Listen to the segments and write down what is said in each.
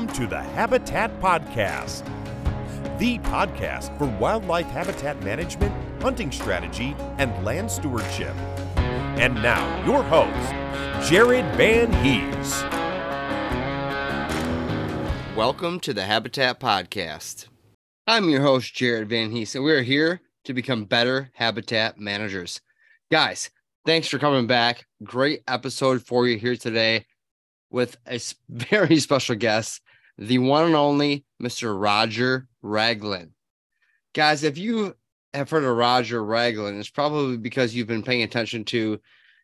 Welcome to the Habitat Podcast, the podcast for wildlife habitat management, hunting strategy, and land stewardship. And now, your host, Jared Van Hees. Welcome to the Habitat Podcast. I'm your host, Jared Van Hees, and we're here to become better habitat managers. Guys, thanks for coming back. Great episode for you here today with a very special guest, the one and only Mr. Roger Raglin. Guys, if you have heard of Roger Raglin, it's probably because you've been paying attention to,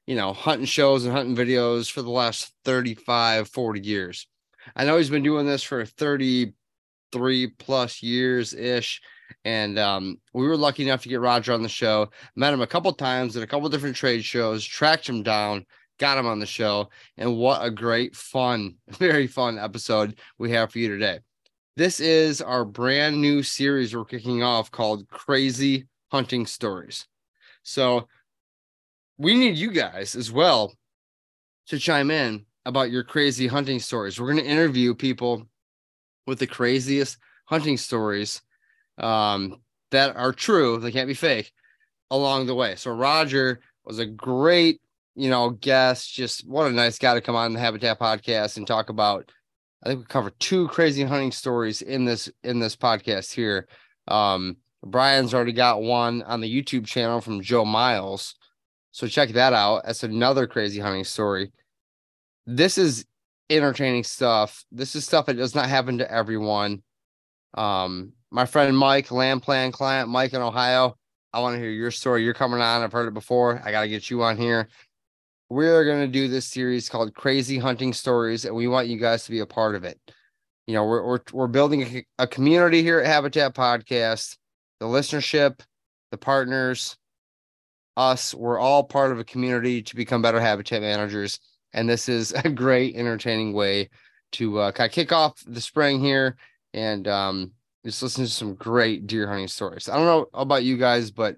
you know, hunting shows and hunting videos for the last 35, 40 years. I know he's been doing this for 33 plus years ish. And um, we were lucky enough to get Roger on the show. Met him a couple times at a couple different trade shows, tracked him down, got him on the show. And what a great, fun, very fun episode we have for you today. This is our brand new series we're kicking off called Crazy Hunting Stories. So we need you guys as well to chime in about your crazy hunting stories. We're going to interview people with the craziest hunting stories um, that are true, they can't be fake along the way. So Roger was a great you know, guest. Just what a nice guy to come on the Habitat podcast and talk about. I think we cover two crazy hunting stories in this in this podcast here. Um, Brian's already got one on the YouTube channel from Joe Miles, so check that out. That's another crazy hunting story. This is entertaining stuff. This is stuff that does not happen to everyone. Um, my friend Mike, Land Plan client, Mike in Ohio. I want to hear your story. You're coming on. I've heard it before. I got to get you on here we're going to do this series called Crazy Hunting Stories, and we want you guys to be a part of it. You know, we're we're, we're building a, a community here at Habitat Podcast. The listenership, the partners, us, we're all part of a community to become better habitat managers. And this is a great, entertaining way to uh, kind of kick off the spring here and um, just listen to some great deer hunting stories. I don't know about you guys, but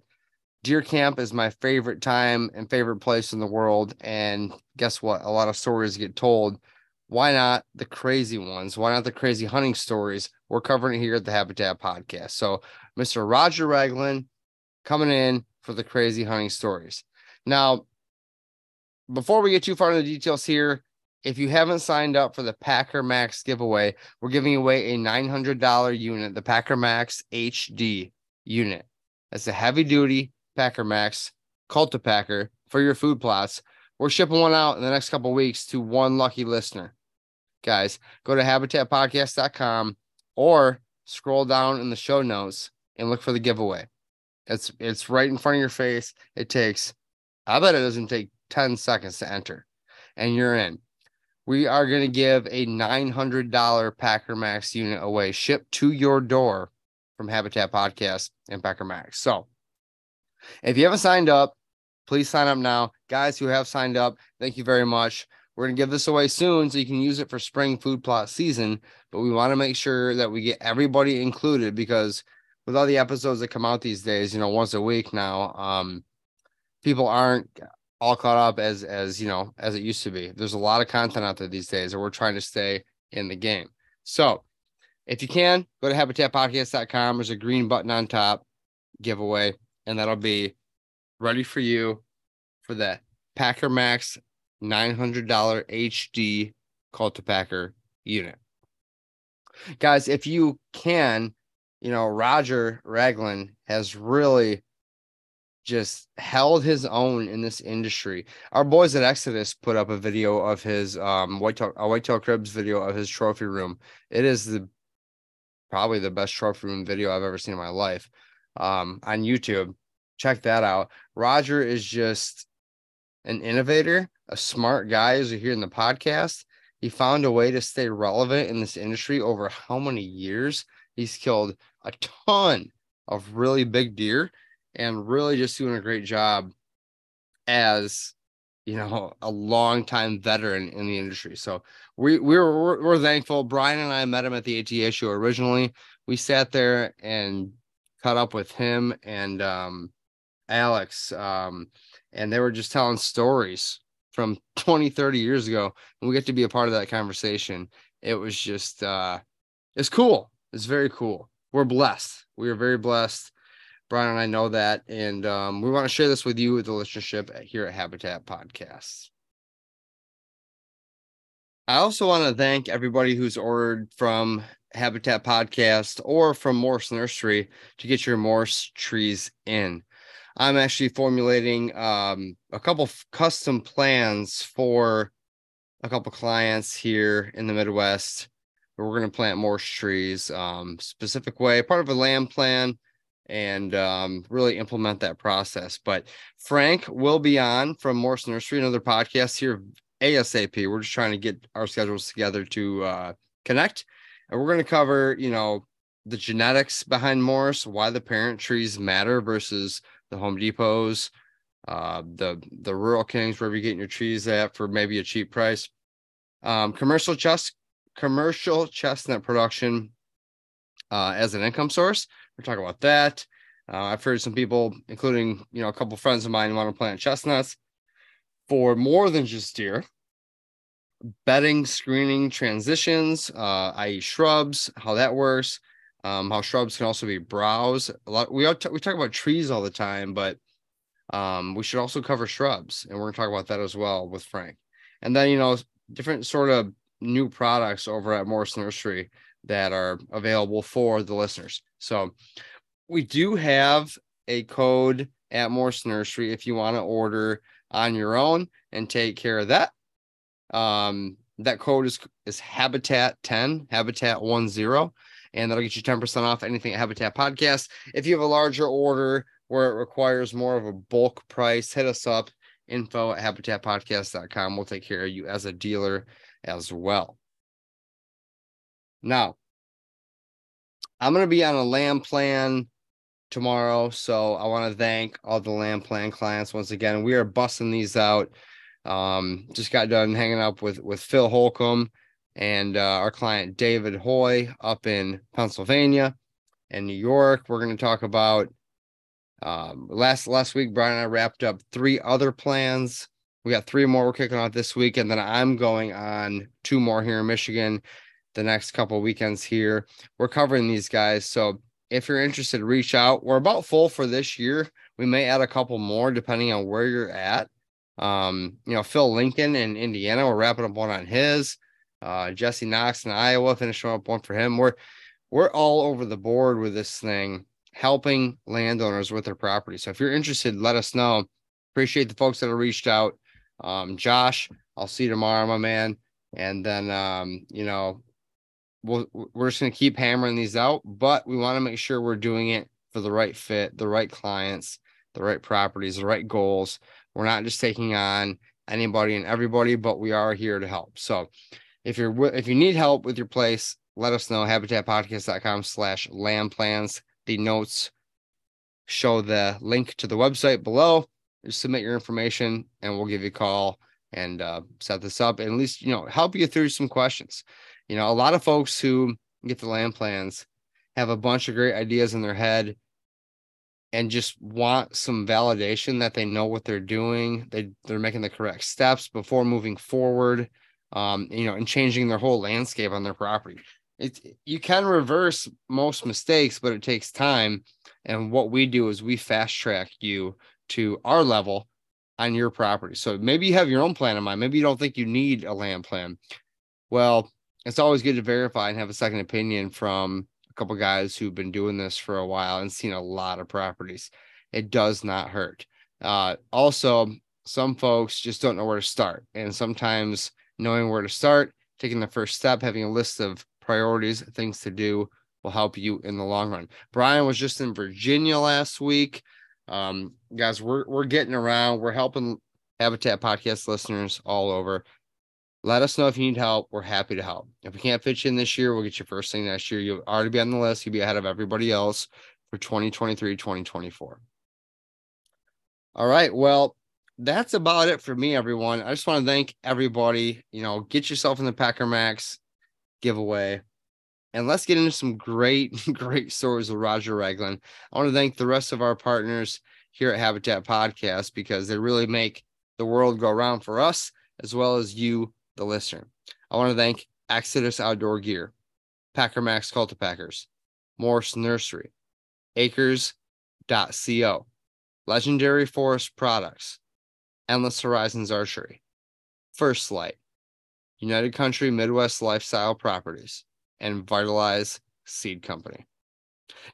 deer camp is my favorite time and favorite place in the world. And guess what? A lot of stories get told. Why not the crazy ones? Why not the crazy hunting stories? We're covering it here at the Habitat Podcast. So, Mr. Roger Raglin coming in for the crazy hunting stories. Now, before we get too far into the details here, if you haven't signed up for the Packer Maxx giveaway, we're giving away a $900 unit, the Packer Maxx HD unit. That's a heavy duty Packer Maxx Cultipacker for your food plots. We're shipping one out in the next couple weeks to one lucky listener. Guys, go to habitatpodcast.com or scroll down in the show notes and look for the giveaway. It's it's right in front of your face. It takes, I bet it doesn't take 10 seconds to enter, and you're in. We are going to give a $900 Packer Maxx unit away, shipped to your door from Habitat Podcast and Packer Maxx. So if you haven't signed up, please sign up now. Guys who have signed up, thank you very much. We're going to give this away soon so you can use it for spring food plot season, but we want to make sure that we get everybody included because with all the episodes that come out these days, you know, once a week now, um, people aren't all caught up as as you know as it used to be. There's a lot of content out there these days, and we're trying to stay in the game. So if you can, go to habitatpodcast.com. There's a green button on top, giveaway, and that'll be ready for you for that Packer Maxx $900 HD Cultipacker unit. Guys, if you can, you know, Roger Raglin has really just held his own in this industry. Our boys at Exodus put up a video of his um whitetail a whitetail cribs video of his trophy room. It is the probably the best trophy room video I've ever seen in my life. Um on YouTube. Check that out. Roger is just an innovator, a smart guy, as you hear in the podcast. He found a way to stay relevant in this industry over how many years? He's killed a ton of really big deer and really just doing a great job as you know a long time veteran in the industry. So we we're, we're we're thankful. Brian and I met him at the ATA show originally. We sat there and caught up with him and um, Alex. Um, and they were just telling stories from 20 30 years ago and we get to be a part of that conversation. It was just uh it's cool. It's very cool. We're blessed. We are very blessed. Brian and i know that and um, we want to share this with you with the listenership here at habitat podcasts. I also want to thank everybody who's ordered from habitat podcast or from morse nursery to get your morse trees in I'm actually formulating um, a couple custom plans for a couple clients here in the Midwest. We're going to plant more trees, um, specific way, part of a land plan, and um, really implement that process. But Frank will be on from Morse Nursery, another podcast here ASAP. We're just trying to get our schedules together to uh, connect, and we're going to cover, you know, the genetics behind Morse, why the parent trees matter versus the Home Depots, uh, the the Rural Kings, wherever you're getting your trees at for maybe a cheap price. Um, commercial chest commercial chestnut production uh, as an income source. We're talking about that. Uh, I've heard some people, including you know a couple friends of mine, want to plant chestnuts for more than just deer. Bedding, screening, transitions, uh, i.e., shrubs, how that works um, how shrubs can also be browse. A lot we t- we talk about trees all the time, but um, we should also cover shrubs, and we're gonna talk about that as well with Frank. And then you know different sort of new products over at Morse Nursery that are available for the listeners. So we do have a code at Morse Nursery if you want to order on your own and take care of that. Um, that code is is Habitat 10, Habitat 10 and that'll get you 10% off anything at Habitat Podcast. If you have a larger order where it requires more of a bulk price, hit us up info at habitatpodcast.com. We'll take care of you as a dealer as well. Now, I'm going to be on a land plan tomorrow. So I want to thank all the land plan clients once again. We are busting these out. Um, just got done hanging up with with Phil Holcomb and uh, our client David Hoy up in Pennsylvania and New York. We're going to talk about um, last last week. Brian and I wrapped up three other plans. We got three more we're kicking off this week, and then I'm going on two more here in Michigan the next couple weekends here. We're covering these guys, so if you're interested, reach out. We're about full for this year. We may add a couple more depending on where you're at. Um, you know, Phil Lincoln in Indiana, we're wrapping up one on his. Uh, Jesse Knox in Iowa finishing up one for him. We're we're all over the board with this thing, helping landowners with their property. So if you're interested, let us know. Appreciate the folks that have reached out. Um, Josh, I'll see you tomorrow, my man. And then um, you know, we'll we're just gonna keep hammering these out, but we want to make sure we're doing it for for the right fit, the right clients, the right properties, the right goals. We're not just taking on anybody and everybody, but we are here to help. So if you're if you need help with your place, let us know. Habitatpodcast.com slash land plans. The notes show the link to the website below. Just submit your information and we'll give you a call and uh, set this up and at least, you know, help you through some questions. You know, a lot of folks who get the land plans have a bunch of great ideas in their head and just want some validation that they know what they're doing. They they're making the correct steps before moving forward. Um, you know, and changing their whole landscape on their property. It you can reverse most mistakes, but it takes time. And what we do is we fast track you to our level on your property. So maybe you have your own plan in mind. Maybe you don't think you need a land plan. Well, it's always good to verify and have a second opinion from couple guys who've been doing this for a while and seen a lot of properties. It does not hurt. Uh, also, some folks just don't know where to start. And sometimes knowing where to start, taking the first step, having a list of priorities, things to do will help you in the long run. Brian was just in Virginia last week. Um, guys, we're we're getting around. We're helping Habitat podcast listeners all over. Let us know if you need help. We're happy to help. If we can't fit you in this year, we'll get you first thing next year. You'll already be on the list. You'll be ahead of everybody else for 2023, 2024. All right. Well, that's about it for me, everyone. I just want to thank everybody. You know, get yourself in the Packer Maxx giveaway. And let's get into some great, great stories with Roger Raglin. I want to thank the rest of our partners here at Habitat Podcast because they really make the world go around for us as well as you, the listener. I want to thank Exodus Outdoor Gear, Packer Maxx Cultipackers, Morse Nursery, Acres.co, Legendary Forest Products, Endless Horizons Archery, First Lite, United Country Midwest Lifestyle Properties, and Vitalize Seed Company.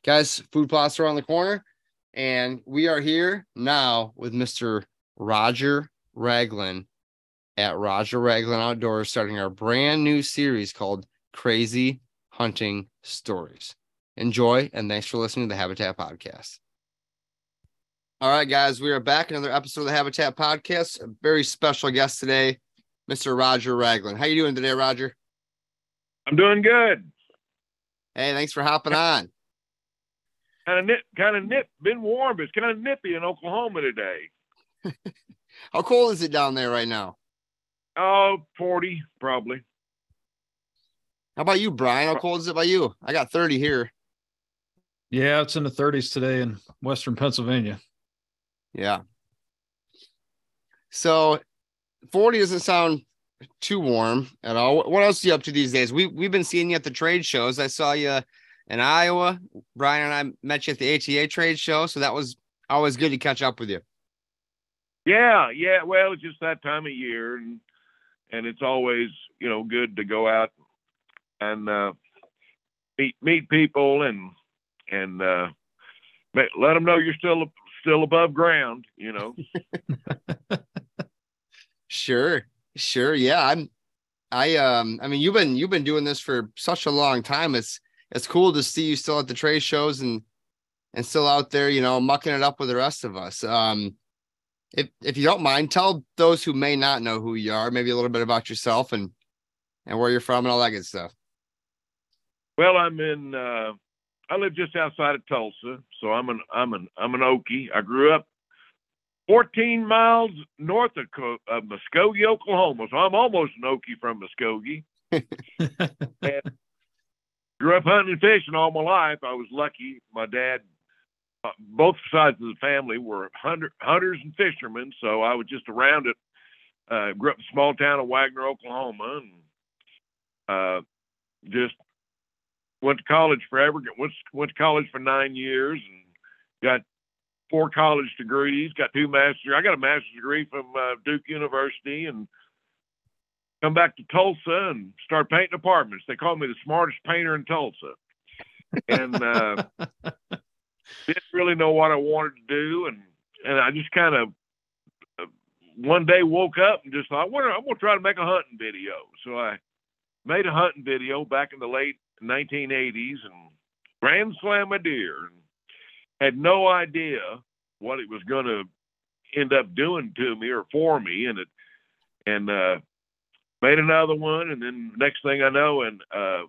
Guys, food plots are on the corner, and we are here now with Mr. Roger Raglin at Roger Raglin Outdoors, starting our brand new series called Crazy Hunting Stories. Enjoy, and thanks for listening to the Habitat Podcast. All right, guys, we are back. Another episode of the Habitat Podcast. A very special guest today, Mr. Roger Raglin. How you doing today, Roger? I'm doing good. Hey, thanks for hopping on. Kind of nip, kind of nip. Been warm, but it's kind of nippy in Oklahoma today. How cold is it down there right now? Oh, 40 probably. How about you, Brian? How cold is it by you? I got 30 here. Yeah, it's in the 30s today in Western Pennsylvania. Yeah. So 40 doesn't sound too warm at all. What else are you up to these days? We we've been seeing you at the trade shows. I saw you in Iowa. Brian and I met you at the ATA trade show, so that was always good to catch up with you. Yeah, yeah. Well, it's just that time of year, and and it's always you know good to go out and uh, meet meet people and and uh, let them know you're still still above ground. You know. sure, sure. Yeah, I'm. I um. I mean, you've been you've been doing this for such a long time. It's it's cool to see you still at the trade shows and and still out there, you know, mucking it up with the rest of us. Um, if if you don't mind, tell those who may not know who you are, maybe a little bit about yourself and and where you're from and all that good stuff. Well, I'm in. Uh, I live just outside of Tulsa, so I'm an I'm an I'm an Okie. I grew up 14 miles north of, of Muskogee, Oklahoma, so I'm almost an Okie from Muskogee. and grew up hunting and fishing all my life. I was lucky. My dad uh, both sides of the family were hunter, hunters and fishermen, so I was just around it. Uh, grew up in a small town of Wagoner, Oklahoma, and uh, just went to college forever. Went went to college for nine years and got four college degrees. Got two masters. I got a master's degree from uh, Duke University, and come back to Tulsa and start painting apartments. They call me the smartest painter in Tulsa, and uh, didn't really know what I wanted to do, and and I just kind of uh, one day woke up and just thought, well, I'm gonna try to make a hunting video. So I made a hunting video back in the late 1980s and grand slam a deer and had no idea what it was going to end up doing to me or for me, and it and uh, made another one, and then next thing I know, and uh,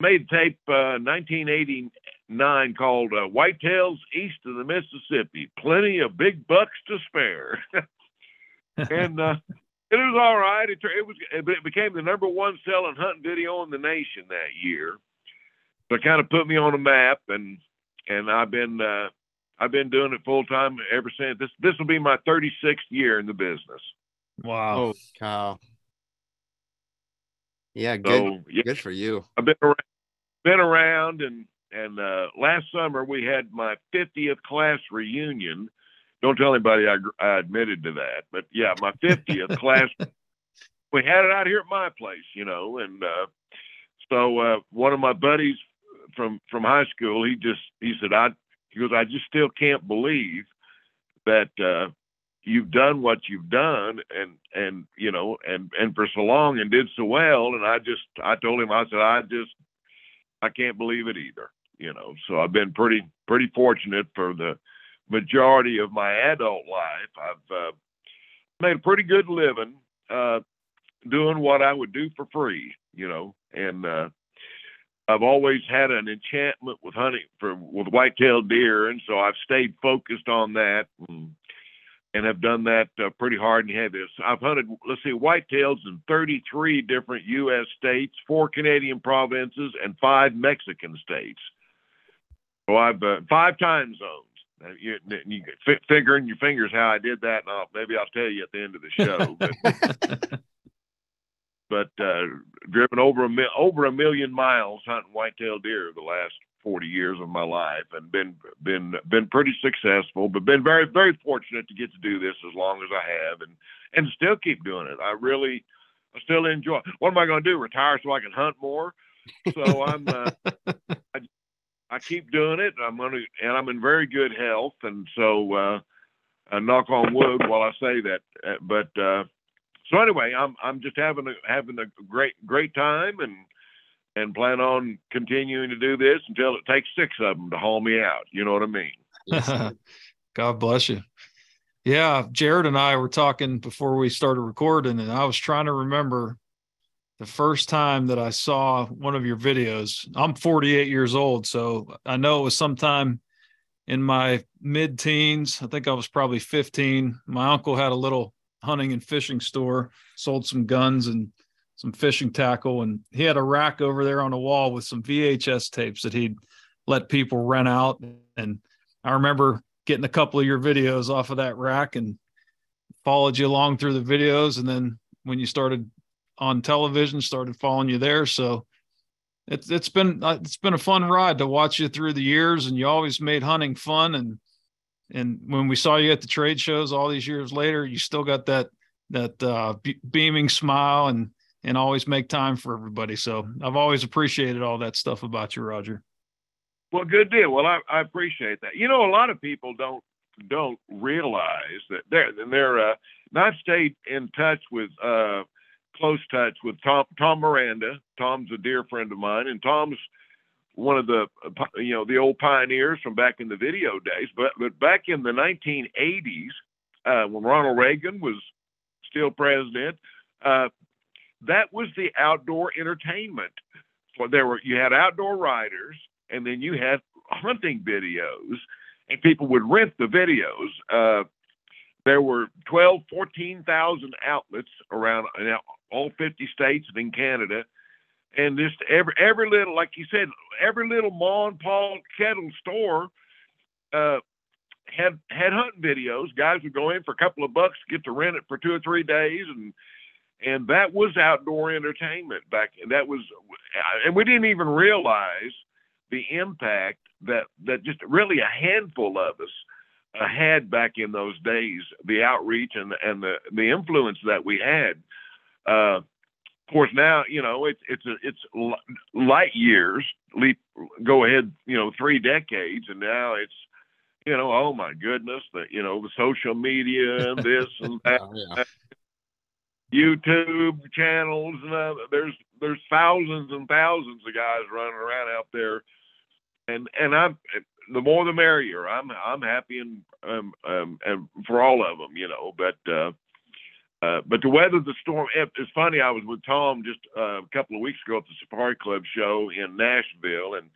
made tape uh, 1989 called uh, Whitetails East of the Mississippi. Plenty of big bucks to spare, and uh, it was all right. It, it was it became the number one selling hunting video in the nation that year. So it kind of put me on a map, and and I've been uh, I've been doing it full time ever since. This this will be my 36th year in the business. Wow. Oh, cow. Yeah, good. So yeah, Good for you. I've been around, been around, and and uh, last summer we had my 50th class reunion. Don't tell anybody I, I admitted to that, but yeah, my 50th class. We had it out here at my place, you know, and uh, so uh, one of my buddies from from high school, he just he said I he goes I just still can't believe that uh, you've done what you've done and and you know and and for so long and did so well. And i just i told him i said i just i can't believe it either you know. So i've been pretty pretty fortunate for the majority of my adult life. I've uh, made a pretty good living uh doing what i would do for free you know. And uh I've always had an enchantment with hunting for with white-tailed deer, and so I've stayed focused on that. And, and have done that uh, pretty hard and heavy. So I've hunted, let's see, whitetails in 33 different U.S. states, four Canadian provinces, and five Mexican states. So I've uh, five time zones. You, you f- figure in your fingers how I did that, and I'll, maybe I'll tell you at the end of the show. But, but uh, driven over a mil- over a million miles hunting whitetail deer the last 40 years of my life and been been been pretty successful but been very very fortunate to get to do this as long as I have and and still keep doing it. I really I still enjoy. What am I going to do? Retire so I can hunt more? So I'm uh, I, I keep doing it. I'm going to and I'm in very good health and so uh I knock on wood while I say that uh, but uh so anyway, I'm I'm just having a having a great great time and and plan on continuing to do this until it takes six of them to haul me out. You know what I mean? God bless you. Yeah, Jared and I were talking before we started recording, and I was trying to remember the first time that I saw one of your videos. I'm 48 years old, so I know it was sometime in my mid teens. I think I was probably 15. My uncle had a little hunting and fishing store, sold some guns and some fishing tackle, and he had a rack over there on the wall with some VHS tapes that he'd let people rent out. And I remember getting a couple of your videos off of that rack and followed you along through the videos. And then when you started on television, started following you there. So it's it's been uh, it's been a fun ride to watch you through the years, and you always made hunting fun. And and when we saw you at the trade shows all these years later, you still got that that uh, be- beaming smile and and always make time for everybody. So I've always appreciated all that stuff about you, Roger. Well, good deal. Well, I, I appreciate that. You know, a lot of people don't don't realize that they're they're uh, not stayed in touch with uh, close touch with Tom Tom Miranda. Tom's a dear friend of mine, and Tom's one of the uh, you know the old pioneers from back in the video days. But but back in the 1980s, uh, when Ronald Reagan was still president, uh, that was the outdoor entertainment. So there were you had outdoor riders, and then you had hunting videos, and people would rent the videos. Uh, there were 12, 14,000 outlets around all 50 states and in Canada. And just every every little, like you said, every little Ma and Pa kettle store uh, had had hunting videos. Guys would go in for a couple of bucks, get to rent it for two or three days, and and that was outdoor entertainment back. That was, and we didn't even realize the impact that that just really a handful of us uh, had back in those days. The outreach and and the the influence that we had. Uh, of course, now you know it's it's a, it's light years. Leap, go ahead, you know, three decades, and now it's you know, oh my goodness, the you know the social media and this and that. Oh, yeah. YouTube channels and uh, there's there's thousands and thousands of guys running around out there, and and I'm the more the merrier. I'm I'm happy and um, um and for all of them, you know. But uh, uh, but to weather the storm, it's funny. I was with Tom just uh, a couple of weeks ago at the Safari Club show in Nashville, and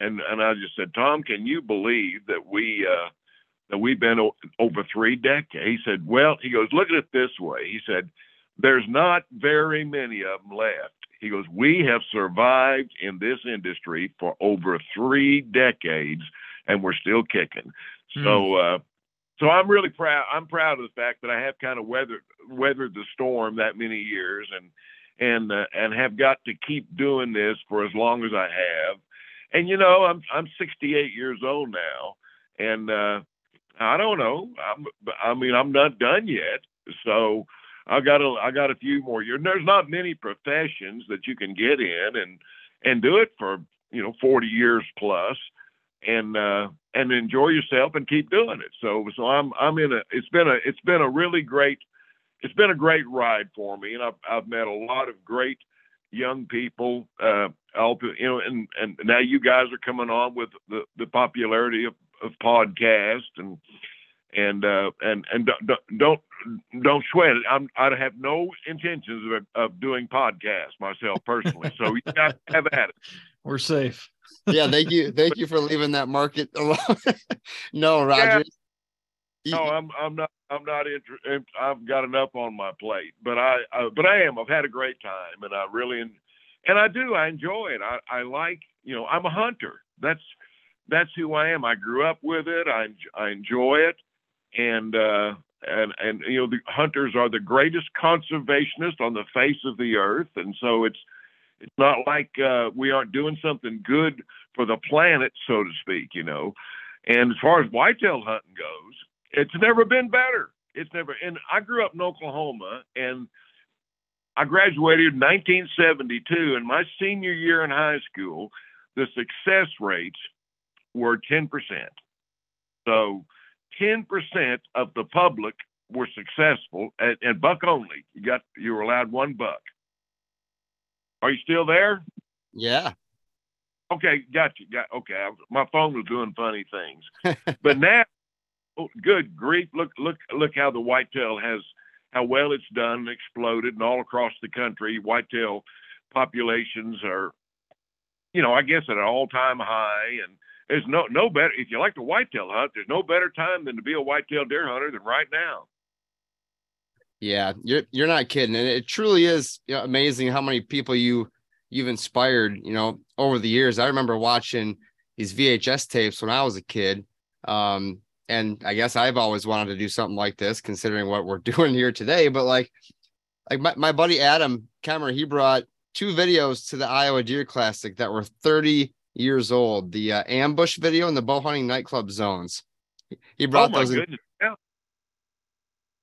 and and I just said, Tom, can you believe that we uh, that we've been o- over three decades? He said, Well, he goes, look at it this way. He said, there's not very many of them left. He goes, we have survived in this industry for over three decades, and we're still kicking. Hmm. So. Uh, so I'm really proud. I'm proud of the fact that I have kind of weathered weathered the storm that many years, and and uh, and have got to keep doing this for as long as I have. And you know, I'm I'm 68 years old now, and uh, I don't know. I'm, I mean, I'm not done yet. So I got a I got a few more years. There's not many professions that you can get in and and do it for you know 40 years plus and uh, and enjoy yourself and keep doing it. So so I'm I'm in a it's been a it's been a really great it's been a great ride for me, and I've I've met a lot of great young people. Uh, all you know, and and now you guys are coming on with the the popularity of, of podcast and and uh, and and don't don't don't sweat it. I'm I have no intentions of, of doing podcasts myself personally. So you got to have at it. We're safe yeah, thank you, thank you for leaving that market alone. no, Roger. Yeah. No, I'm I'm not I'm not interested. I've got enough on my plate, but I, I but I am. I've had a great time, and I really and I do. I enjoy it. I I like you know I'm a hunter. That's that's who I am. I grew up with it. I I enjoy it, and uh, and and you know the hunters are the greatest conservationists on the face of the earth, and so it's it's not like uh, we aren't doing something good for the planet, so to speak, you know. And as far as whitetail hunting goes, it's never been better. It's never. And I grew up in Oklahoma, and I graduated in 1972. In my senior year in high school, the success rates were 10%. So 10% of the public were successful at buck only. You got you were allowed one buck. Are you still there? Yeah. Okay, got you. Got okay. my phone was doing funny things, but now, oh, good grief! Look, look, look how the whitetail has, how well it's done, exploded, and all across the country, whitetail populations are, you know, I guess at an all-time high, and there's no no better if you like to whitetail hunt. There's no better time than to be a whitetail deer hunter than right now. Yeah, you're you're not kidding, and it truly is amazing how many people you you've inspired. You know, over the years, I remember watching these VHS tapes when I was a kid. Um, and I guess I've always wanted to do something like this, considering what we're doing here today. But like, like my, my buddy Adam Kemmer, he brought two videos to the Iowa Deer Classic that were 30 years old. The uh, ambush video and the bow hunting nightclub zones. He brought oh those. In,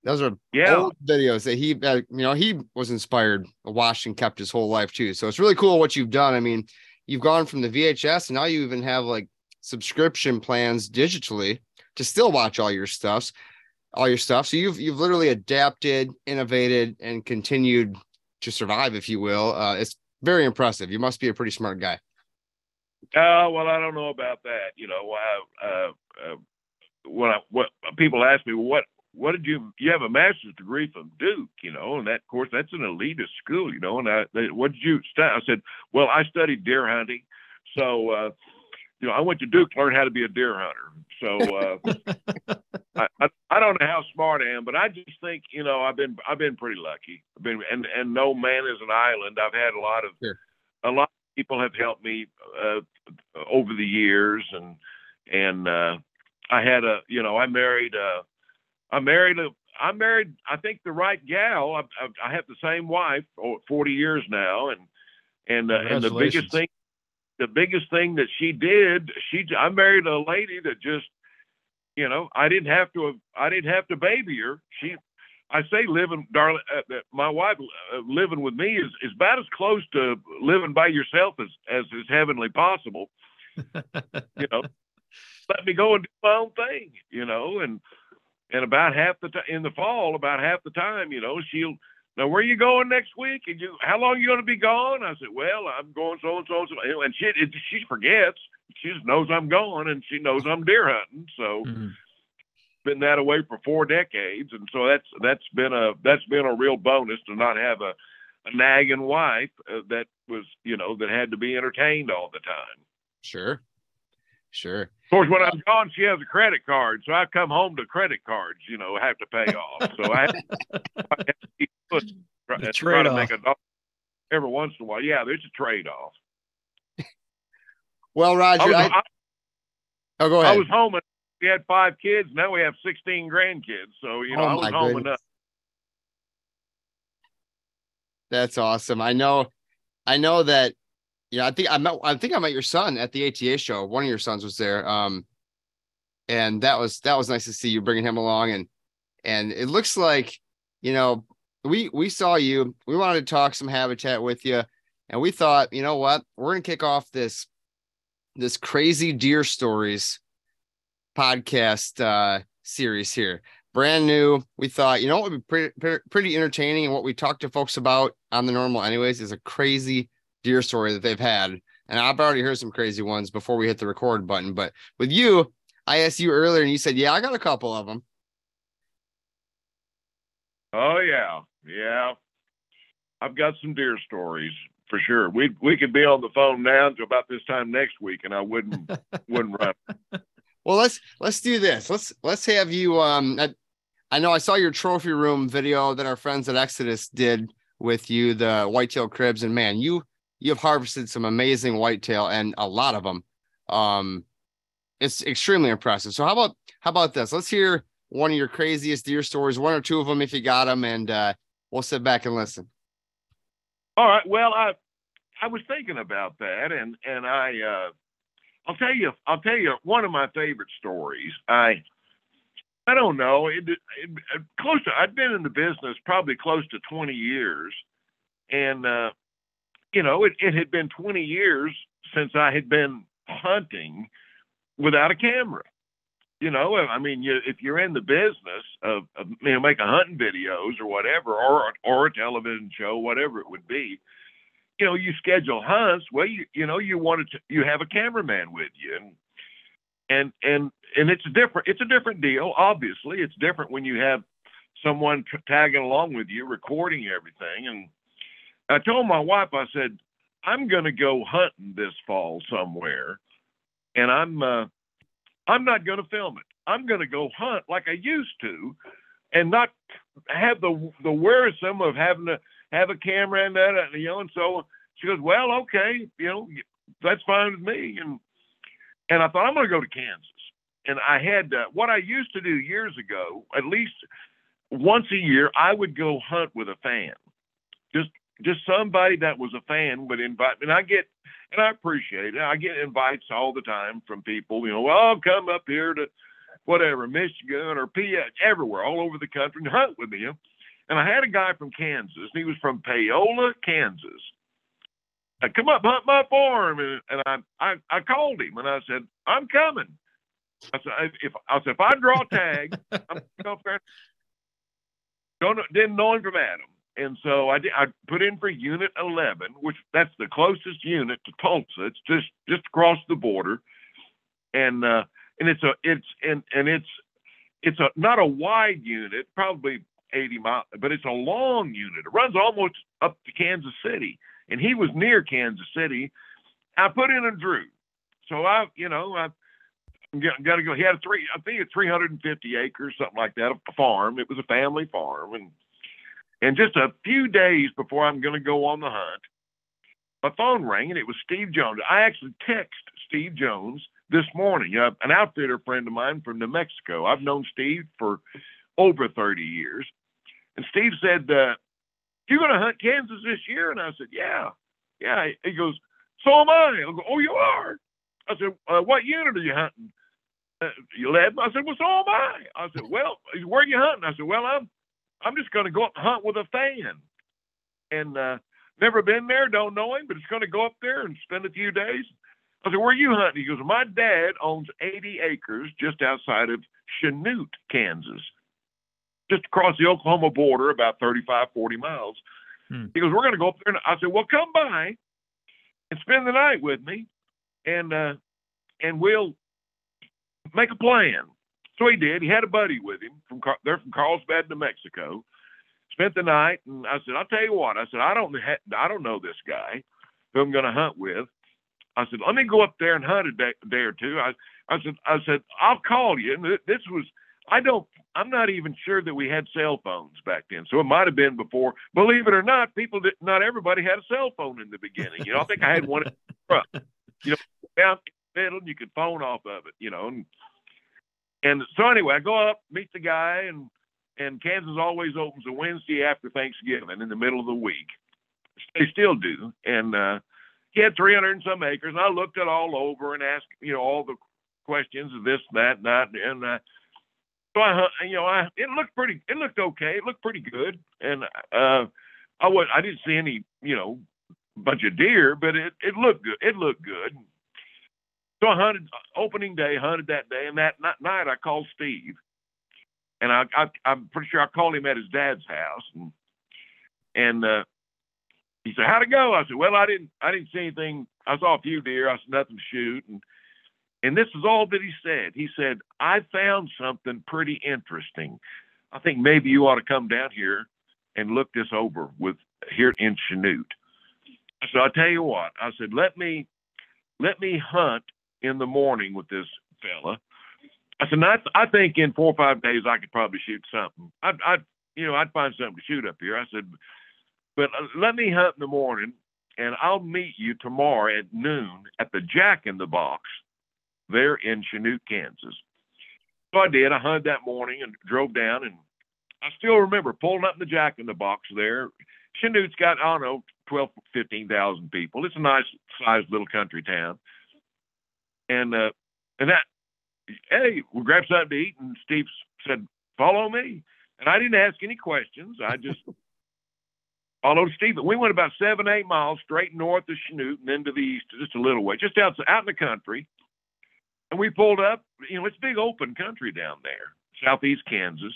those are yeah. old videos that he, uh, you know, he was inspired, watched and kept his whole life too. So it's really cool what you've done. I mean, you've gone from the VHS and now you even have like subscription plans digitally to still watch all your stuffs, all your stuff. So you've you've literally adapted, innovated, and continued to survive, if you will. Uh, it's very impressive. You must be a pretty smart guy. Uh, well, I don't know about that. You know, uh, uh, uh, when I, what people ask me, what what did you you have a master's degree from Duke, you know, and that of course that's an elitist school, you know, and I they, what did you study? I said, well, I studied deer hunting, so uh, you know, I went to Duke to learn how to be a deer hunter. So uh, I, I, I don't know how smart I am, but I just think you know I've been I've been pretty lucky. I've been and and no man is an island. I've had a lot of sure. a lot people have helped me uh, over the years, and and uh, I had a you know I married. Uh, I married a I married I think the right gal. I, I, I have the same wife for 40 years now, and and uh, and the biggest thing the biggest thing that she did she I married a lady that just you know I didn't have to I didn't have to baby her. She I say living, darling. Uh, my wife uh, living with me is, is about as close to living by yourself as as is heavenly possible. you know, let me go and do my own thing. You know, and and about half the time in the fall, about half the time, you know, she'll now where are you going next week? And you, how long are you going to be gone? I said, well, I'm going so and so and so, and she it, she forgets, she just knows I'm gone and she knows I'm deer hunting. So Mhm. Been that away for four decades, and so that's that's been a that's been a real bonus to not have a, a nagging wife uh, that was you know that had to be entertained all the time. Sure. Sure. Of course, when I'm gone, she has a credit card, so I come home to credit cards. You know, have to pay off. So I have, I have to keep pushing, try, The try to make trade-off. a dollar every once in a while. Yeah, there's a trade off. Well, I Roger, was, I, I, oh, go I ahead. was home and we had five kids. Now we have 16 grandkids. So you know, Oh, I was home goodness. enough. That's awesome. I know, I know that. Yeah, I think I met. I think I met your son at the ATA show. One of your sons was there. Um, and that was that was nice to see you bringing him along. And and it looks like, you know, we we saw you. We wanted to talk some habitat with you, and we thought, you know what, we're gonna kick off this this crazy deer stories podcast uh series here brand new. We thought, you know what would be pretty, pretty, pretty entertaining and what we talk to folks about on the normal, anyways, is a crazy deer story that they've had. And I've already heard some crazy ones before we hit the record button. But with you, I asked you earlier and you said, Yeah, I got a couple of them. Oh yeah, yeah. I've got some deer stories for sure. We we could be on the phone now until about this time next week, and I wouldn't wouldn't run. Well, let's let's do this. Let's let's have you um I, I know I saw your trophy room video that our friends at Exodus did with you, the whitetail cribs, and man, you you have harvested some amazing whitetail and a lot of them. Um it's extremely impressive. So how about how about this? Let's hear one of your craziest deer stories, one or two of them if you got them, and uh we'll sit back and listen. All right. Well, I I was thinking about that, and and I uh, I'll tell you I'll tell you one of my favorite stories. I I don't know it, it, close to I've been in the business probably close to twenty years, and uh, you know it, it had been twenty years since I had been hunting without a camera. You know, I mean, you, if you're in the business of, of you know making hunting videos or whatever, or or a television show, whatever it would be, you know, you schedule hunts. Well, you you know, you wanted to you have a cameraman with you, and and and and it's a different it's a different deal. Obviously, it's different when you have someone tagging along with you, recording everything. And I told my wife, I said, I'm going to go hunting this fall somewhere, and I'm uh, I'm not going to film it. I'm going to go hunt like I used to, and not have the the wearisome of having to have a camera and that, uh, you know. And so she goes, "Well, okay, you know, that's fine with me." And and I thought I'm going to go to Kansas. And I had uh, what I used to do years ago. At least once a year, I would go hunt with a fan. Just just somebody that was a fan would invite me. And I get and I appreciate it. I get invites all the time from people, you know, well, come up here to whatever, Michigan or PA, everywhere, all over the country and hunt with me. And I had a guy from Kansas, and he was from Paola, Kansas. I come up hunt my farm, and, and I, I I called him and I said, I'm coming. I said if I said if I draw a tag, I'm gonna go up there. Don't know- didn't know him from Adam. And so I did, I put in for Unit 11, which that's the closest unit to Tulsa. It's just just across the border, and uh, and it's a it's and and it's it's a not a wide unit, probably 80 miles, but it's a long unit. It runs almost up to Kansas City, and he was near Kansas City. I put in a Drew, so I you know I got to go. He had a three, I think it's 350 acres, something like that, a farm. It was a family farm, and and just a few days before I'm going to go on the hunt, my phone rang and it was Steve Jones. I actually text Steve Jones this morning, uh, an outfitter friend of mine from New Mexico. I've known Steve for over 30 years, and Steve said, uh, "You going to hunt Kansas this year?" And I said, "Yeah, yeah." He goes, "So am I." I go, "Oh, you are." I said, uh, "What unit are you hunting?" Uh, 11. I said, "Well, so am I." I said, "Well, where are you hunting?" I said, "Well, I'm I'm just going to go up and hunt with a fan." And uh, never been there, don't know him, but it's going to go up there and spend a few days. I said, "Where are you hunting?" He goes, "My dad owns 80 acres just outside of Chanute, Kansas, just across the Oklahoma border, about 35, 40 miles." Hmm. He goes, "We're going to go up there." And I said, "Well, come by and spend the night with me." And uh, and we'll make a plan. So he did. He had a buddy with him from they're from Carlsbad, New Mexico. Spent the night, and I said, "I'll tell you what." I said, "I don't I don't know this guy who I'm going to hunt with." I said, "Let me go up there and hunt a day, a day or two. I I said, "I said I'll call you." And this was I don't I'm not even sure that we had cell phones back then. So it might have been before. Believe it or not, people did not everybody had a cell phone in the beginning. You know, I think I had one truck. You know, down in the middle, and you could phone off of it, you know. And, and so anyway, I go up, meet the guy, and and Kansas always opens a Wednesday after Thanksgiving in the middle of the week. They still do. And uh he had 300 and some acres, and I looked it all over and asked, you know, all the questions of this, that, and that, and uh, so I, you know, I it looked pretty, it looked okay, it looked pretty good, and uh, I was, I didn't see any, you know, bunch of deer, but it it looked good, it looked good. So I hunted opening day, hunted that day, and that night I called Steve, and I, I I'm pretty sure I called him at his dad's house, and and uh, he said, "How'd it go?" I said, "Well, I didn't I didn't see anything. I saw a few deer. I saw nothing to shoot." And and this is all that he said. He said, "I found something pretty interesting. I think maybe you ought to come down here and look this over with here in Chanute." So I tell you what. I said, "Let me let me hunt in the morning with this fella." I said, I, I think in four or five days I could probably shoot something. I'd, I'd you know I'd find something to shoot up here. I said, but uh, let me hunt in the morning, and I'll meet you tomorrow at noon at the Jack in the Box there in Chanute, Kansas. So I did. I hunted that morning and drove down, and I still remember pulling up in the Jack in the Box there. Chanute's got, I don't know, 12, 15,000 people. It's a nice sized little country town. And, uh, and that, hey, we'll grab something to eat. And Steve said, follow me. And I didn't ask any questions. I just Although Stephen, we went about seven, eight miles straight north of Chanute and then to the east, just a little way, just out, out in the country. And we pulled up, you know, it's big open country down there, southeast Kansas,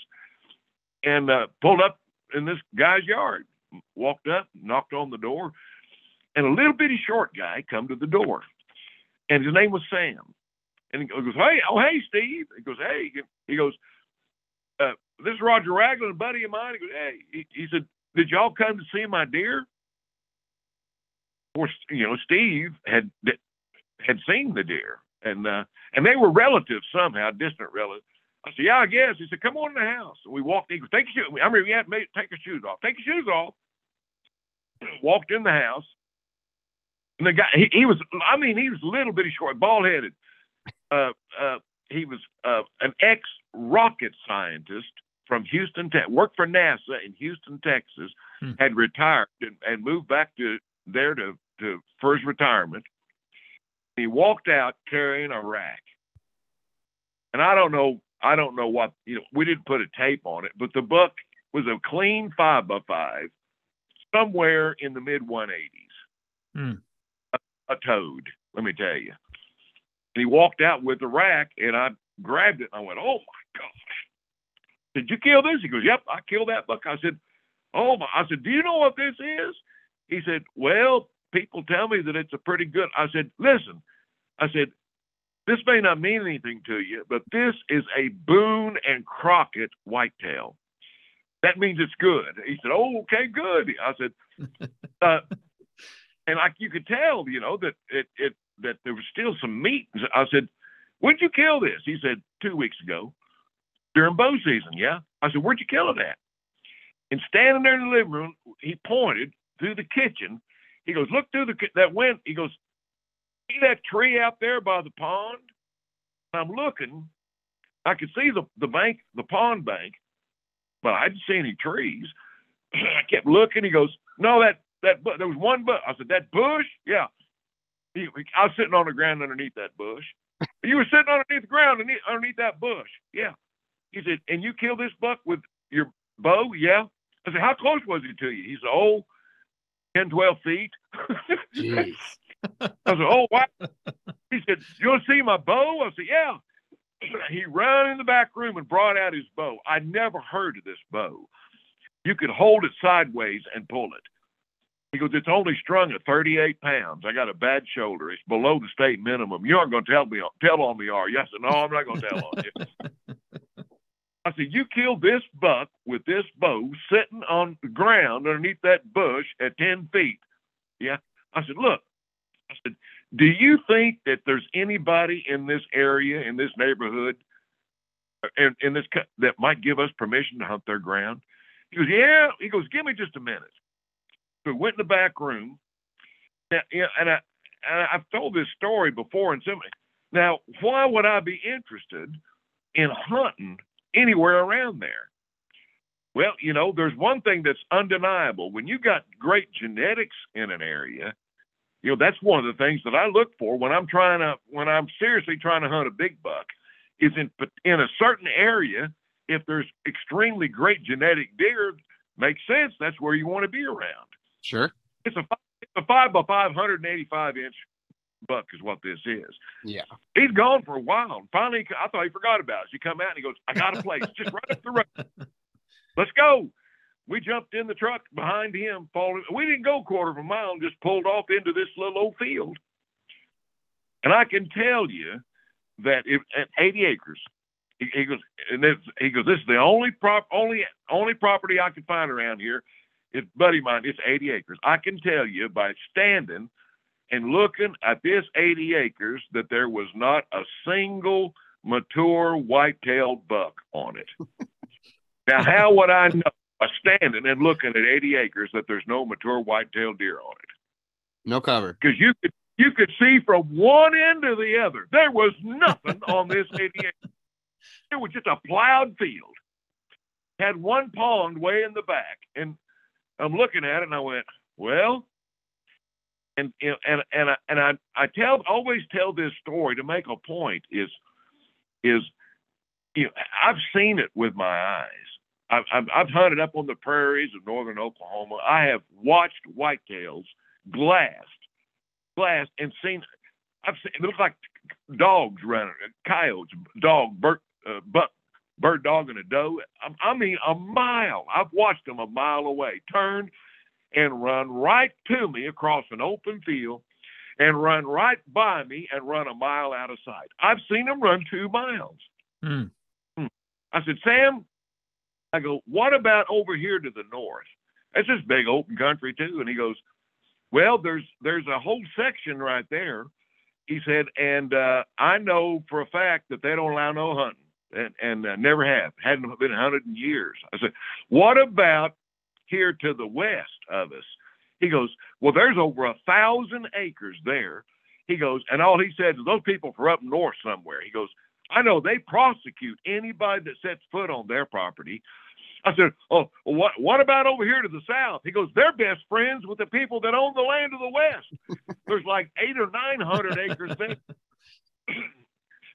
and uh, pulled up in this guy's yard. Walked up, knocked on the door, and a little bitty short guy come to the door, and his name was Sam. And he goes, "Hey, oh hey, Steve." He goes, "Hey," he goes, uh, "This is Roger Raglin, a buddy of mine." He goes, "Hey," he, he said, did y'all come to see my deer? Of course, you know, Steve had had seen the deer, and uh, and they were relatives somehow, distant relatives. I said, yeah, I guess. He said, come on in the house. And we walked. in. take your shoes. I mean, we had to take your shoes off. Take your shoes off. Walked in the house, and the guy, he, he was. I mean, he was a little bitty short, bald headed. Uh, uh, he was uh, an ex rocket scientist from Houston, te- worked for NASA in Houston, Texas, hmm. had retired and, and, moved back to there to, to for his retirement. He walked out carrying a rack. And I don't know, I don't know what, you know, we didn't put a tape on it, but the buck was a clean five by five, somewhere in the mid 180s. Hmm. A, a toad, let me tell you. And he walked out with the rack, and I grabbed it and I went, oh my gosh did you kill this? He goes, yep, I killed that buck. I said, oh my, I said, do you know what this is? He said, well, people tell me that it's a pretty good. I said, listen, I said, this may not mean anything to you, but this is a Boone and Crockett whitetail. That means it's good. He said, oh, okay, good. I said, uh, and like you could tell, you know, that it, it, that there was still some meat. I said, when'd you kill this? He said, two weeks ago during bow season. Yeah. I said, Where'd you kill it at? And standing there in the living room, he pointed through the kitchen. He goes, Look through the that wind. He goes, See that tree out there by the pond? I'm looking. I could see the, the bank, the pond bank, but I didn't see any trees. I kept looking. He goes, No, that that but there was one bush. I said, That bush? Yeah. He, I was sitting on the ground underneath that bush. you were sitting underneath the ground underneath, underneath that bush. Yeah. He said, and you killed this buck with your bow? Yeah. I said, how close was he to you? He said, oh, 10, 12 feet. Jeez. I said, oh, wow. He said, you want to see my bow? I said, yeah. He ran in the back room and brought out his bow. I never heard of this bow. You could hold it sideways and pull it. He goes, it's only strung at 38 pounds. I got a bad shoulder. It's below the state minimum. You aren't going to tell me tell on me, are you? I said, no, I'm not going to tell on you. I said, you killed this buck with this bow sitting on the ground underneath that bush at 10 feet. Yeah. I said, look, I said, do you think that there's anybody in this area, in this neighborhood, uh, in, in this that might give us permission to hunt their ground? He goes, yeah. He goes, give me just a minute. So we went in the back room. And, and, I, and I've told this story before. And somebody, now, why would I be interested in hunting anywhere around there? Well, you know, there's one thing that's undeniable. When you got great genetics in an area, you know, that's one of the things that I look for when I'm trying to, when I'm seriously trying to hunt a big buck, is in in a certain area. If there's extremely great genetic deer, makes sense. That's where you want to be around. Sure. It's a it's a five by five hundred and eighty five inch buck is what this is. Yeah. He's gone for a while. And finally, I thought he forgot about us. He come out and he goes, I got a place just right up the road. Let's go. We jumped in the truck behind him, followed. We didn't go a quarter of a mile, and just pulled off into this little old field. And I can tell you that if, at 80 acres, he, he goes, and this, he goes, this is the only prop, only only property I can find around here. It's buddy mine. It's 80 acres. I can tell you by standing and looking at this 80 acres that there was not a single mature white-tailed buck on it. now, how would I know by standing and looking at 80 acres that there's no mature white-tailed deer on it? No cover. Because you could you could see from one end to the other. There was nothing on this 80 acres. It was just a plowed field. Had one pond way in the back, and I'm looking at it, and I went, "Well, and you and and I, and I I tell always tell this story to make a point is is you know I've seen it with my eyes. I've, I've, I've hunted up on the prairies of northern Oklahoma. I have watched whitetails glassed, glassed, and seen. I've seen it looks like dogs running, coyotes, dog, bird, uh, buck, bird dog, and a doe. I, I mean, a mile. I've watched them a mile away turn and run right to me across an open field and run right by me and run a mile out of sight. I've seen them run two miles. Mm. I said, Sam, I go, what about over here to the north? It's this big open country too. And he goes, well, there's there's a whole section right there. He said, and uh, I know for a fact that they don't allow no hunting, and, and uh, never have, hadn't been hunted in years. I said, what about here to the west of us. He goes, Well, there's over a thousand acres there. He goes, and all he said is those people from up north somewhere. He goes, I know they prosecute anybody that sets foot on their property. I said, Oh, what what about over here to the south? He goes, They're best friends with the people that own the land of the west. There's like eight or nine hundred acres there.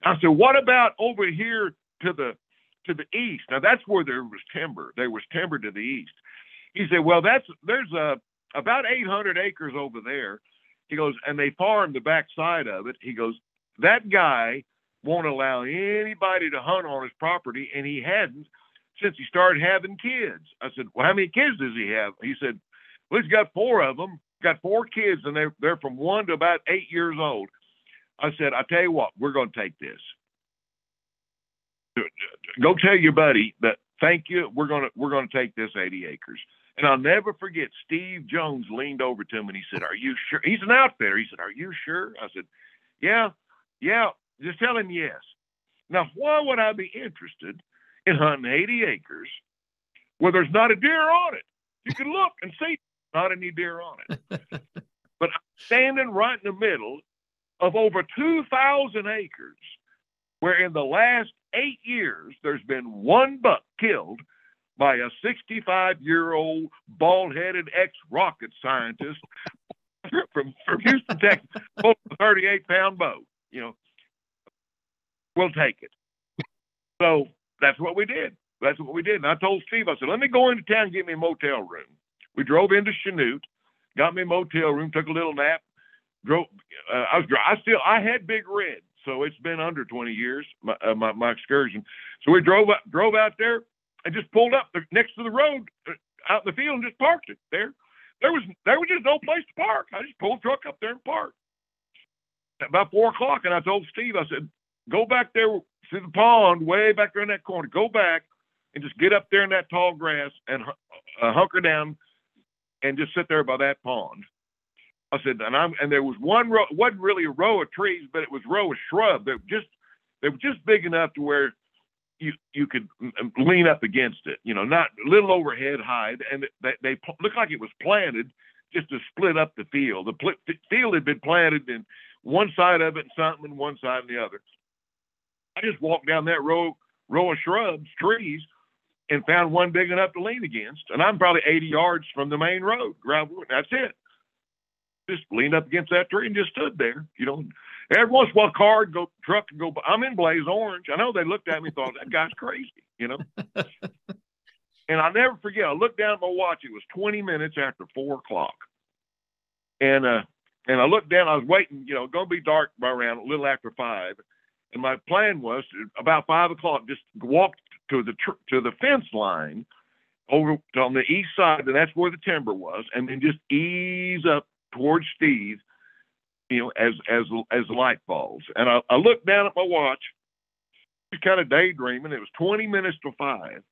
I said, What about over here to the to the east? Now that's where there was timber. There was timber to the east. He said, "Well, that's there's a about 800 acres over there." He goes, and they farm the back side of it. He goes, that guy won't allow anybody to hunt on his property, and he hadn't since he started having kids. I said, "Well, how many kids does he have?" He said, "Well, he's got four of them. Got four kids, and they're they're from one to about eight years old." I said, "I tell you what, we're going to take this. Go tell your buddy that thank you. We're gonna we're gonna take this 80 acres." And I'll never forget, Steve Jones leaned over to him and he said, Are you sure? He's an outfitter. He said, Are you sure? I said, Yeah, yeah, just tell him yes. Now, why would I be interested in hunting 80 acres where there's not a deer on it? You can look and see not any deer on it. but I'm standing right in the middle of over 2,000 acres where in the last eight years there's been one buck killed by a 65 year old bald headed ex rocket scientist from, from Houston, Texas, a 38 pound bow. You know, we'll take it. So that's what we did. That's what we did. And I told Steve, I said, let me go into town and get me a motel room. We drove into Chanute, got me a motel room, took a little nap, drove. Uh, I was, I still, I had Big Red, so it's been under 20 years my, uh, my, my excursion. So we drove up, drove out there, I just pulled up next to the road uh, out in the field and just parked it there. there was there was just no place to park. I just pulled the truck up there and parked. About four o'clock, and I told Steve, I said, "Go back there to the pond, way back there in that corner. Go back and just get up there in that tall grass and uh, hunker down and just sit there by that pond." I said, and I'm and there was one row, wasn't really a row of trees, but it was row of shrub that just they were just big enough to where you you could mm, mm, lean up against it, you know, not a little overhead height, and they, they looked like it was planted just to split up the field. The pl- field had been planted in one side of it and something, and one side and the other. I just walked down that row row of shrubs, trees, and found one big enough to lean against, and I'm probably 80 yards from the main road, gravel. That's it. Just leaned up against that tree and just stood there, you know. Every once in a while, car go, truck would go. I'm in Blaze Orange. I know they looked at me and thought that guy's crazy, you know. and I'll never forget. I looked down at my watch. It was 20 minutes after four o'clock, and uh, and I looked down. I was waiting. You know, going to be dark by around a little after five, and my plan was to, about five o'clock just walk to the tr- to the fence line over on the east side, and that's where the timber was, and then just ease up towards Steve you know, as as as light falls. And I, I looked down at my watch, just kind of daydreaming. It was 20 minutes to five.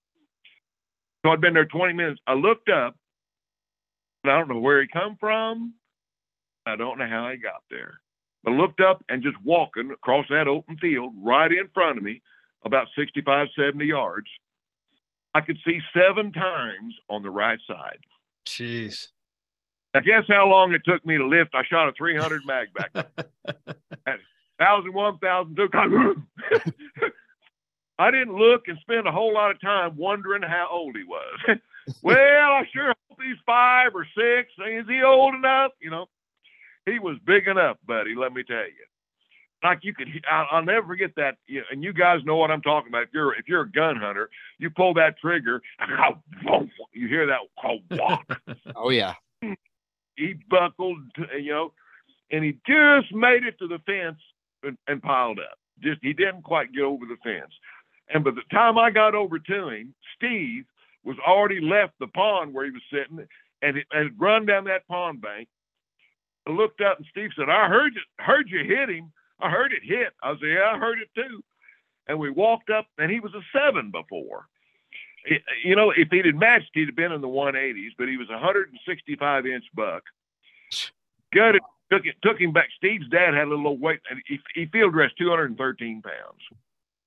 So I'd been there 20 minutes. I looked up, and I don't know where he come from. I don't know how he got there. But I looked up and just walking across that open field right in front of me, about 65, 70 yards, I could see seven times on the right side. Jeez. Now, guess how long it took me to lift? I shot a 300 mag back. thousand one, thousand two. I didn't look and spend a whole lot of time wondering how old he was. well, I sure hope he's five or six. Is he old enough? You know, he was big enough, buddy. Let me tell you. Like you could, I'll, never forget that. And you guys know what I'm talking about. If you're if you're a gun hunter, you pull that trigger, you hear that. Oh yeah he buckled, you know, and he just made it to the fence and, and piled up. Just he didn't quite get over the fence. And by the time I got over to him, Steve was already left the pond where he was sitting and it, and run down that pond bank. I looked up and Steve said, "I heard you heard you hit him. I heard it hit." I said, "Yeah, I heard it too." And we walked up, and he was a seven before you know, if he'd have matched, he'd have been in the 180s, but he was a 165 inch buck. Gutted, took it, took him back. Steve's dad had a little weight, and he, he field dressed 213 pounds.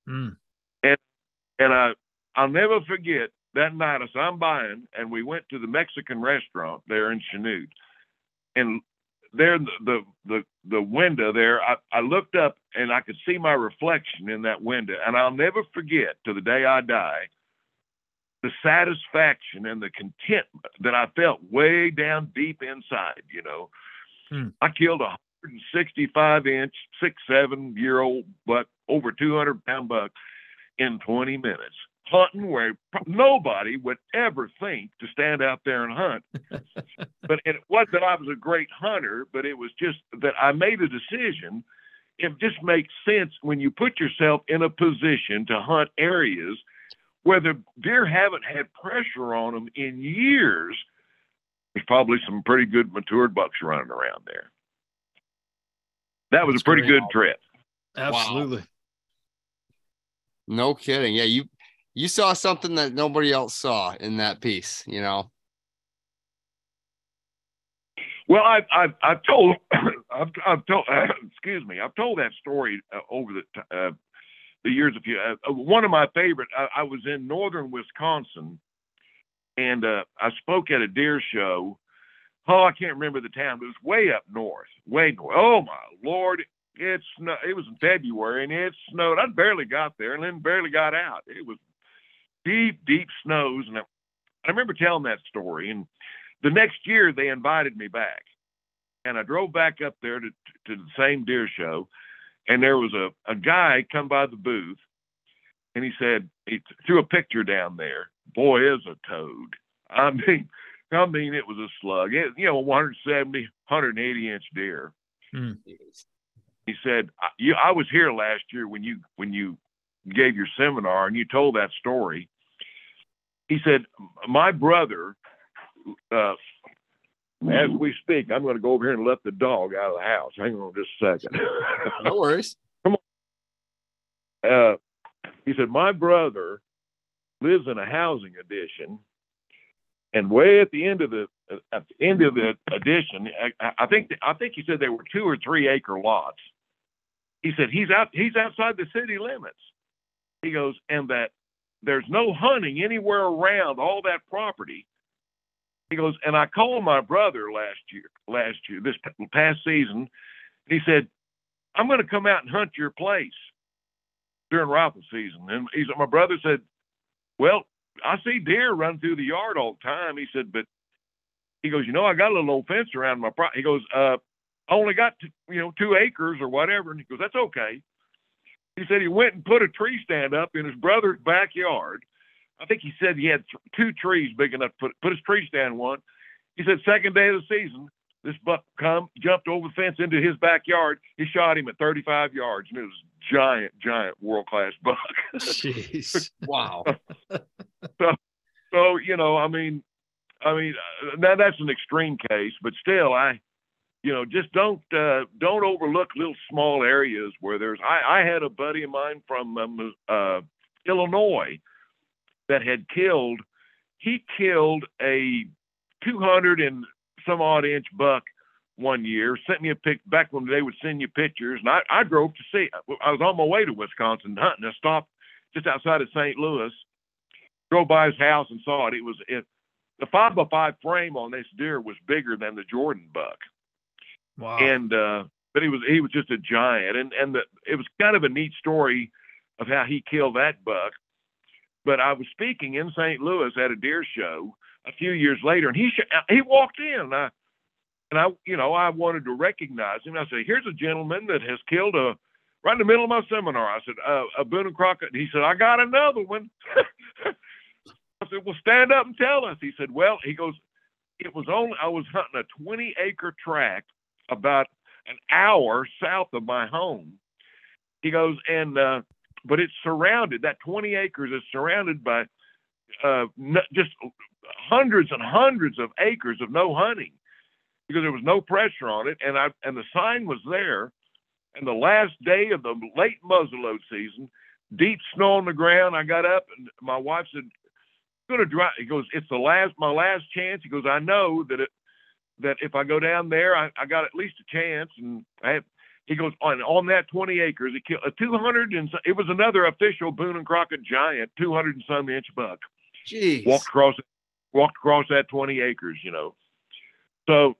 Mm. And and I I'll never forget that night. I said I'm buying, and we went to the Mexican restaurant there in Chanute, and there the the the, the window there, I, I looked up and I could see my reflection in that window, and I'll never forget to the day I die the satisfaction and the contentment that I felt way down deep inside, you know. Hmm. I killed a 165 inch, six, seven year old buck, over 200 pound buck in 20 minutes, hunting where nobody would ever think to stand out there and hunt. but it wasn't that I was a great hunter, but it was just that I made a decision. It just makes sense when you put yourself in a position to hunt areas where the deer haven't had pressure on them in years, there's probably some pretty good matured bucks running around there. That was That's a pretty good trip. Absolutely. Wow. No kidding. Yeah, you you saw something that nobody else saw in that piece, you know. Well, I've I've, I've told I've, I've told uh, excuse me I've told that story uh, over the uh, the years of uh, uh, one of my favorite. I, I, was in northern Wisconsin, and uh, I spoke at a deer show. Oh, I can't remember the town, but it was way up north, way north. Oh my lord, it snowed. It was in February, and it snowed. I barely got there, and then barely got out. It was deep, deep snows, and I, I remember telling that story. And the next year, they invited me back, and I drove back up there to to the same deer show and there was a, a guy come by the booth and he said he threw a picture down there. Boy is a toad. I mean i mean it was a slug. It, you know 170 180 inch deer. Hmm. he said I, you, I was here last year when you when you gave your seminar and you told that story. He said my brother uh, as we speak, I'm going to go over here and let the dog out of the house. Hang on just a second. No worries. Come uh, he said, My brother lives in a housing addition, and way at the end of the at the end of the addition, I, I think I think he said there were two or three acre lots. He said he's out he's outside the city limits. He goes, and that there's no hunting anywhere around all that property. He goes, and I called my brother last year, last year, this past season. He said, I'm going to come out and hunt your place during rifle season. And he said, my brother said, well, I see deer run through the yard all the time. He said, but he goes, you know, I got a little old fence around my pro. He goes, uh, I only got, t- you know, two acres or whatever. And he goes, that's okay. He said he went and put a tree stand up in his brother's backyard. I think he said he had th- two trees big enough to put, put his tree stand one. He said second day of the season, this buck come jumped over the fence into his backyard. He shot him at 35 yards, and it was giant, giant world class buck. Jeez. Wow. so you know, I mean, I mean, uh, now that's an extreme case, but still, I, you know, just don't uh, don't overlook little small areas where there's. I, I had a buddy of mine from um, uh, Illinois that had killed. He killed a 200 and some odd inch buck one year. Sent me a pic back when they would send you pictures, and I, I drove to see. I was on my way to Wisconsin hunting. I stopped just outside of St. Louis. Drove by his house and saw it. It was it, the five by five frame on this deer was bigger than the Jordan buck, Wow. and uh, but he was he was just a giant, and and the, it was kind of a neat story of how he killed that buck. But I was speaking in St. Louis at a deer show a few years later, and he sh- he walked in, and I and I you know I wanted to recognize him. I said, "Here's a gentleman that has killed a." Right in the middle of my seminar, I said, uh, "A Boone and Crockett." He said, "I got another one." I said, "Well, stand up and tell us." He said, "Well," he goes, "It was only I was hunting a 20 acre tract about an hour south of my home." He goes, and uh, but it's surrounded. That 20 acres is surrounded by uh, just hundreds and hundreds of acres of no hunting because there was no pressure on it, and I and the sign was there. And the last day of the late muzzleload season, deep snow on the ground. I got up and my wife said, "I'm "Gonna drive." He goes, "It's the last, my last chance." He goes, "I know that it, that if I go down there, I, I got at least a chance." And I have, he goes on on that 20 acres. He killed a 200 and it was another official Boone and Crockett giant, 200 and some inch buck. Jeez. Walked across, walked across that 20 acres. You know, so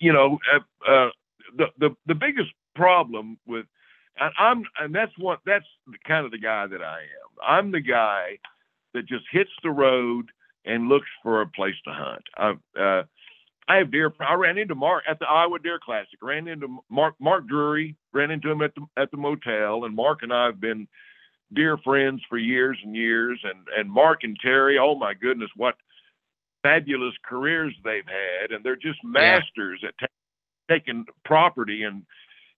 you know, uh, uh, the the the biggest problem with and I'm and that's what that's the kind of the guy that I am. I'm the guy that just hits the road and looks for a place to hunt. I uh, I have deer. I ran into Mark at the Iowa Deer Classic. Ran into Mark Mark Drury. Ran into him at the at the motel, and Mark and I have been dear friends for years and years. And and Mark and Terry, oh my goodness, what fabulous careers they've had, and they're just masters at ta- taking property and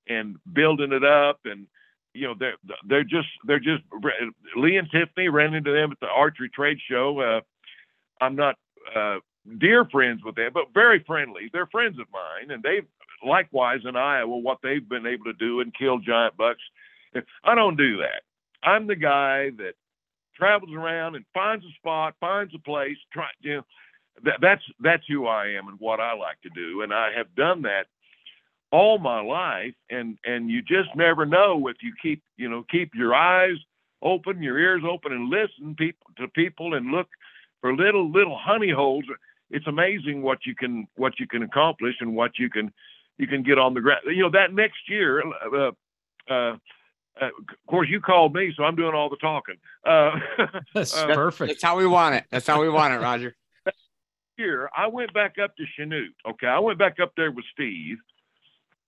and building it up and you know they're they're just they're just Lee and Tiffany ran into them at the archery trade show. Uh, I'm not uh, dear friends with them, but very friendly. They're friends of mine, and they've likewise in Iowa what they've been able to do and kill giant bucks. I don't do that. I'm the guy that travels around and finds a spot, finds a place. Try you know that, that's that's who I am and what I like to do, and I have done that all my life and and you just never know if you keep you know keep your eyes open your ears open and listen people to people and look for little little honey holes it's amazing what you can what you can accomplish and what you can you can get on the ground you know that next year uh, uh, uh, of course you called me so i'm doing all the talking uh, That's uh, perfect. That's how we want it. That's how we want it, Roger. year, I went back up to Chanute. Okay, I went back up there with Steve,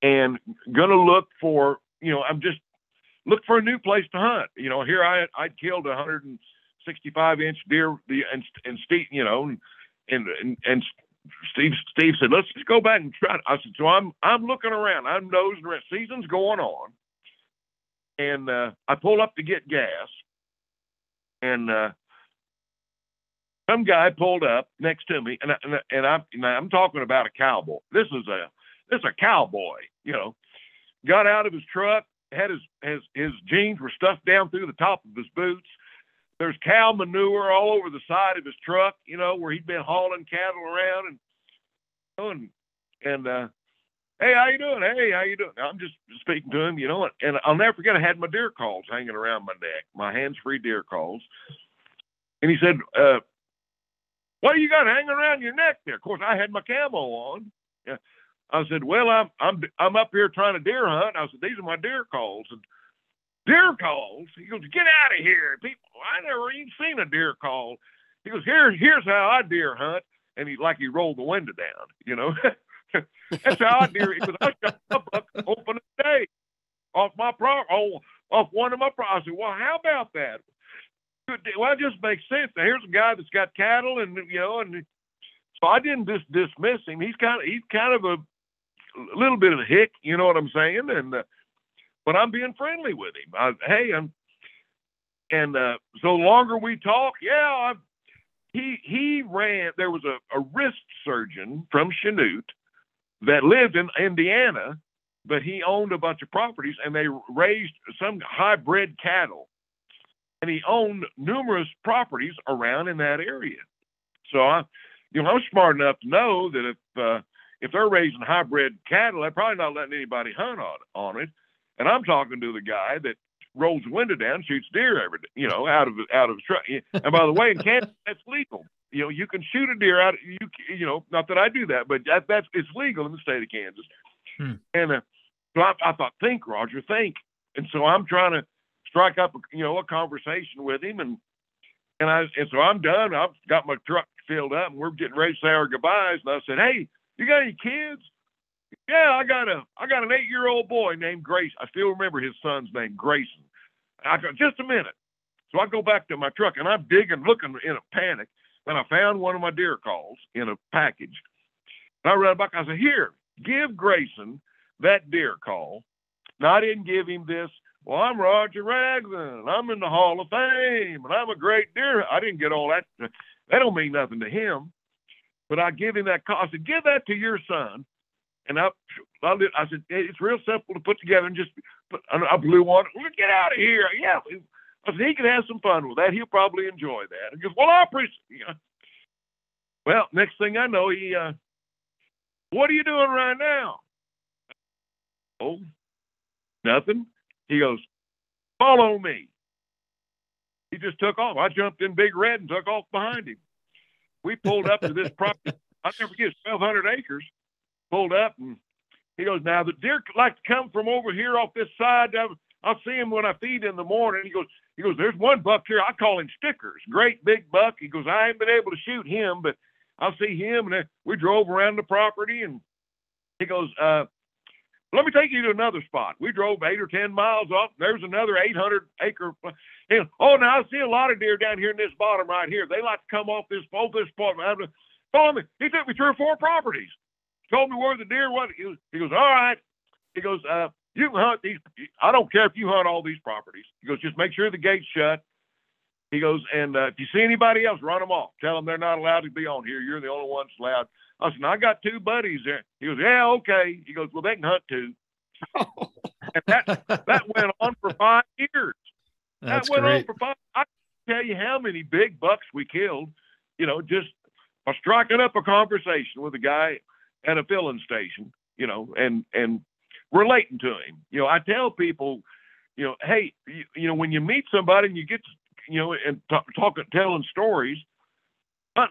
and gonna look for you know I'm just look for a new place to hunt. You know, here I I killed a 165 inch deer, the and and Steve, you know, and and and Steve Steve said let's just go back and try. it." I said so I'm I'm looking around. I'm nosing around. Season's going on, and uh, I pull up to get gas, and uh, some guy pulled up next to me, and I, and, I, and I'm and I'm talking about a cowboy. This is a this is a cowboy, you know. Got out of his truck, had his his his jeans were stuffed down through the top of his boots. There's cow manure all over the side of his truck, you know, where he'd been hauling cattle around and and and uh, hey, how you doing? Hey, how you doing? I'm just speaking to him, you know, and I'll never forget I had my deer calls hanging around my neck, my hands-free deer calls. And he said, uh, what do you got hanging around your neck there? Of course, I had my camo on. Yeah. I said, well, I'm I'm I'm up here trying to deer hunt. I said, these are my deer calls. And deer calls. He goes, get out of here, people. I never even seen a deer call. He goes, here here's how I deer hunt. And he like he rolled the window down, you know. That's how I deer. He goes, I shot a buck open a day off my pro oh, off one of my pro. I said, well, how about that? Well, it just makes sense. Now, here's a guy that's got cattle, and you know, and so I didn't just dismiss him. He's kind of he's kind of a little bit of a hick, you know what I'm saying? And uh, but I'm being friendly with him. I, hey, I'm and uh, so longer we talk, yeah, I've, he he ran. There was a, a wrist surgeon from Chanute that lived in Indiana, but he owned a bunch of properties and they raised some hybrid cattle, and he owned numerous properties around in that area. So I, you know, I'm smart enough to know that if uh, if they're raising hybrid cattle, they're probably not letting anybody hunt on, on it. And I'm talking to the guy that rolls the window down, shoots deer every day, you know, out of out of his truck. And by the way, in Kansas, that's legal. You know, you can shoot a deer out. You you know, not that I do that, but that, that's it's legal in the state of Kansas. Hmm. And uh, so I, I thought, think, Roger, think. And so I'm trying to strike up, a, you know, a conversation with him, and and I and so I'm done. I've got my truck filled up, and we're getting ready to say our goodbyes. And I said, hey, you got any kids? Yeah, I got a I got an eight year old boy named Grace. I still remember his son's name, Grayson. I go, just a minute. So I go back to my truck and I'm digging, looking in a panic, and I found one of my deer calls in a package. And I ran back. I said, "Here, give Grayson that deer call." Now I didn't give him this. Well, I'm Roger Raglin. I'm in the Hall of Fame, and I'm a great deer. I didn't get all that. That don't mean nothing to him. But I give him that call. I said, give that to your son. And I, I, I said, it's real simple to put together and just put, I blew on it. Get out of here. Yeah. I said, he can have some fun with that. He'll probably enjoy that. He goes, well, I appreciate you. Well, next thing I know, he, uh, what are you doing right now? Oh, nothing. He goes, follow me. He just took off. I jumped in Big Red and took off behind him we pulled up to this property. I'll never forget, 1,200 acres. Pulled up, and he goes, "Now the deer like to come from over here off this side. I'll see him when I feed in the morning." He goes, "He goes, there's one buck here. I call him Stickers, great big buck." He goes, "I ain't been able to shoot him, but I'll see him." And we drove around the property, and he goes, uh, let me take you to another spot. We drove eight or ten miles off. There's another 800 acre. And, oh, now I see a lot of deer down here in this bottom right here. They like to come off this off this spot. Told me he took me three or four properties. Told me where the deer was. He, was, he goes, all right. He goes, uh, you can hunt these. I don't care if you hunt all these properties. He goes, just make sure the gate's shut. He goes, and uh, if you see anybody else, run them off. Tell them they're not allowed to be on here. You're the only ones allowed. I said, I got two buddies there. He goes, yeah, okay. He goes, well, they can hunt too. and that that went on for five years. That's that went great. on for five. I can tell you how many big bucks we killed. You know, just by striking up a conversation with a guy at a filling station. You know, and and relating to him. You know, I tell people, you know, hey, you, you know, when you meet somebody and you get, you know, and talk, talking, telling stories,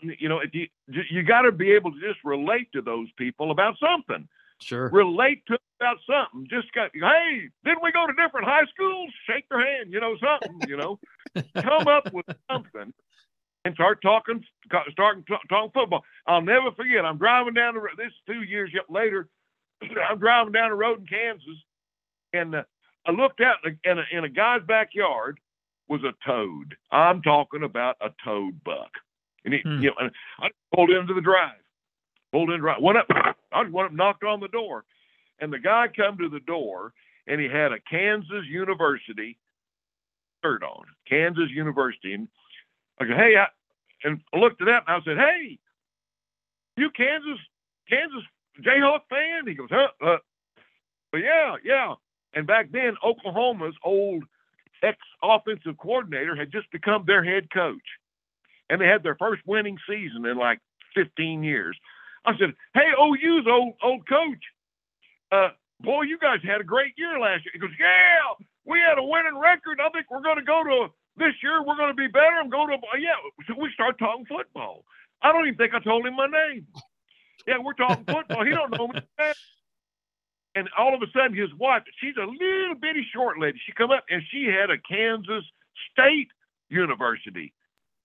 you know, you, you got to be able to just relate to those people about something. Sure. Relate to about something. Just got, hey, didn't we go to different high schools? Shake their hand, you know, something, you know. Come up with something and start talking, start talking football. I'll never forget. I'm driving down the road. This is two years later. I'm driving down the road in Kansas, and uh, I looked out in a, in a guy's backyard was a toad. I'm talking about a toad buck. And he, hmm. you know, and I pulled into the drive, pulled in drive, went up, I just went up, knocked on the door, and the guy come to the door, and he had a Kansas University shirt on, Kansas University, and I go, hey, I, and I looked it up and I said, "Hey, you Kansas Kansas Jayhawk fan?" He goes, "Huh?" Uh, but yeah, yeah. And back then, Oklahoma's old ex offensive coordinator had just become their head coach, and they had their first winning season in like 15 years. I said, "Hey, OU's old old coach, uh, boy, you guys had a great year last year." He goes, "Yeah, we had a winning record. I think we're going to go to this year. We're going to be better. I'm going to uh, yeah." So we start talking football. I don't even think I told him my name. Yeah, we're talking football. He don't know me. And all of a sudden, his wife, she's a little bitty short lady. She come up and she had a Kansas State University.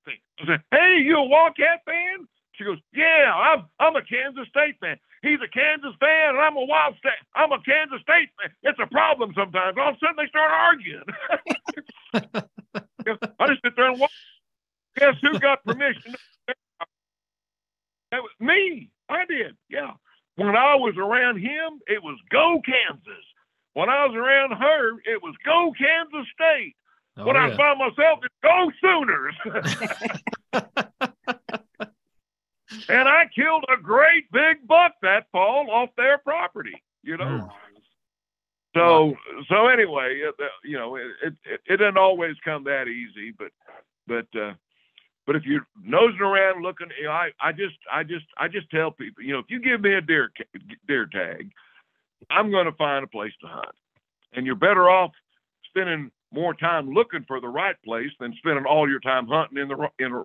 Thing. I said, "Hey, you a Wildcat fan?" She goes, "Yeah, I'm I'm a Kansas State fan. He's a Kansas fan, and I'm a Wild State. I'm a Kansas State fan. It's a problem sometimes. All of a sudden, they start arguing. I just sit there and watch. Guess who got permission? That was me. I did. Yeah. When I was around him, it was go Kansas. When I was around her, it was go Kansas State. Oh, when I yeah. found myself, it's go Sooners. and I killed a great big buck that fall off their property. You know. Mm. So so anyway, it, uh, you know, it, it it doesn't always come that easy, but but uh, but if you're nosing around looking, you know, I I just I just I just tell people, you know, if you give me a deer deer tag, I'm going to find a place to hunt, and you're better off spending more time looking for the right place than spending all your time hunting in the in a,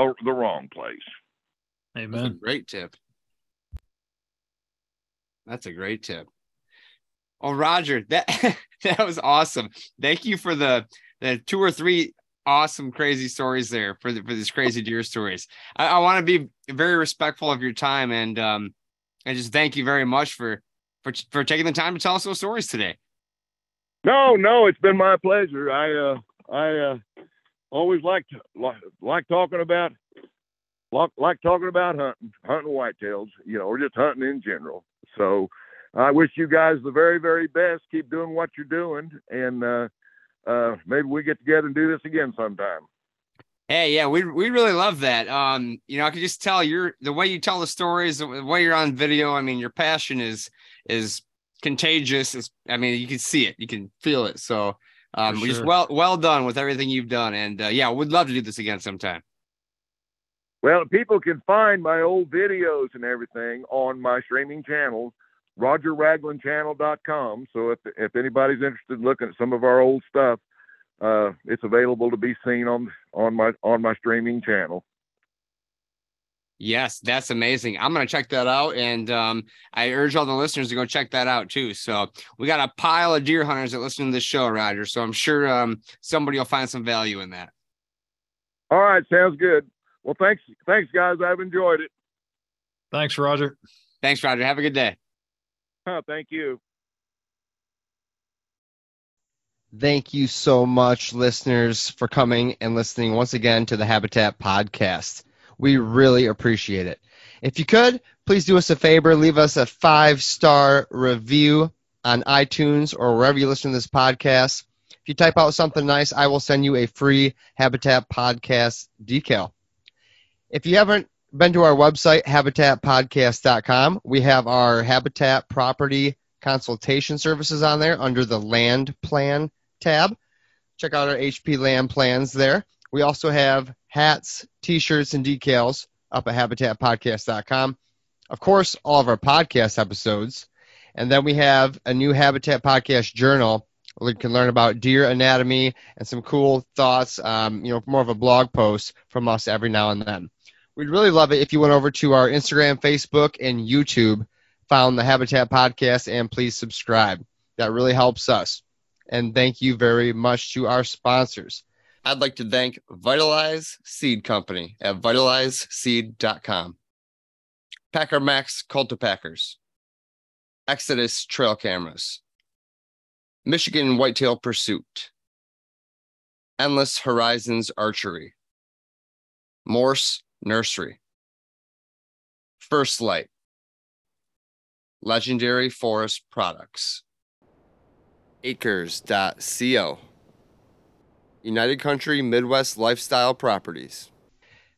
uh, the wrong place. That's a Amen. great tip. That's a great tip. Oh, Roger, that that was awesome. Thank you for the the two or three awesome, crazy stories there for the, for these crazy deer stories. I, I want to be very respectful of your time and um and just thank you very much for for for taking the time to tell us those stories today. No, no, it's been my pleasure. I uh I uh always liked like, like talking about like, like talking about hunting, hunting whitetails, you know, or just hunting in general. So I wish you guys the very, very best. Keep doing what you're doing and uh uh maybe we get together and do this again sometime. Hey, yeah, we we really love that. Um, you know, I can just tell you're the way you tell the stories, the way you're on video. I mean, your passion is is contagious. It's, I mean, you can see it, you can feel it. So, um, For just well well done with everything you've done, and uh, yeah, we'd love to do this again sometime. Well, people can find my old videos and everything on my streaming channel, rogerraglinchannel.com. So if if anybody's interested in looking at some of our old stuff, uh, it's available to be seen on on my on my streaming channel. Yes, that's amazing. I'm gonna check that out, and um, I urge all the listeners to go check that out too. So we got a pile of deer hunters that listen to this show, Roger. So I'm sure um, somebody will find some value in that. All right, sounds good. Well, thanks thanks guys. I've enjoyed it. Thanks, Roger. Thanks, Roger. Have a good day. Thank you. Thank you so much, listeners, for coming and listening once again to the Habitat Podcast. We really appreciate it. If you could, please do us a favor, leave us a five star review on iTunes or wherever you listen to this podcast. If you type out something nice, I will send you a free Habitat Podcast decal. If you haven't been to our website, habitatpodcast.com, we have our Habitat property consultation services on there under the land plan tab. Check out our HP land plans there. We also have hats, t-shirts, and decals up at habitatpodcast.com. Of course, all of our podcast episodes. And then we have a new Habitat Podcast journal where you can learn about deer anatomy and some cool thoughts, um, you know, more of a blog post from us every now and then. We'd really love it if you went over to our Instagram, Facebook, and YouTube, found the Habitat Podcast, and please subscribe. That really helps us. And thank you very much to our sponsors. I'd like to thank Vitalize Seed Company at vitalizeseed.com, Packer Maxx Cultipackers, Exodus Trail Cameras, Michigan Whitetail Pursuit, Endless Horizons Archery, Morse Nursery, First Lite, Legendary Forest Products, Acres.co. United Country Midwest Lifestyle Properties.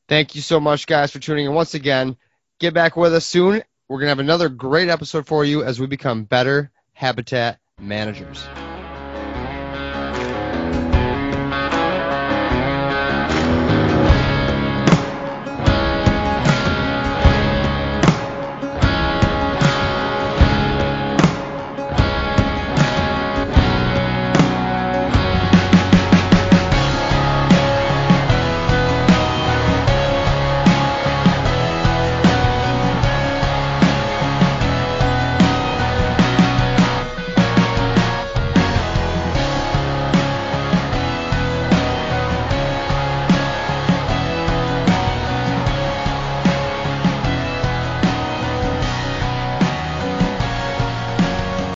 Thank you so much, guys, for tuning in once again. Get back with us soon. We're going to have another great episode for you as we become better habitat managers.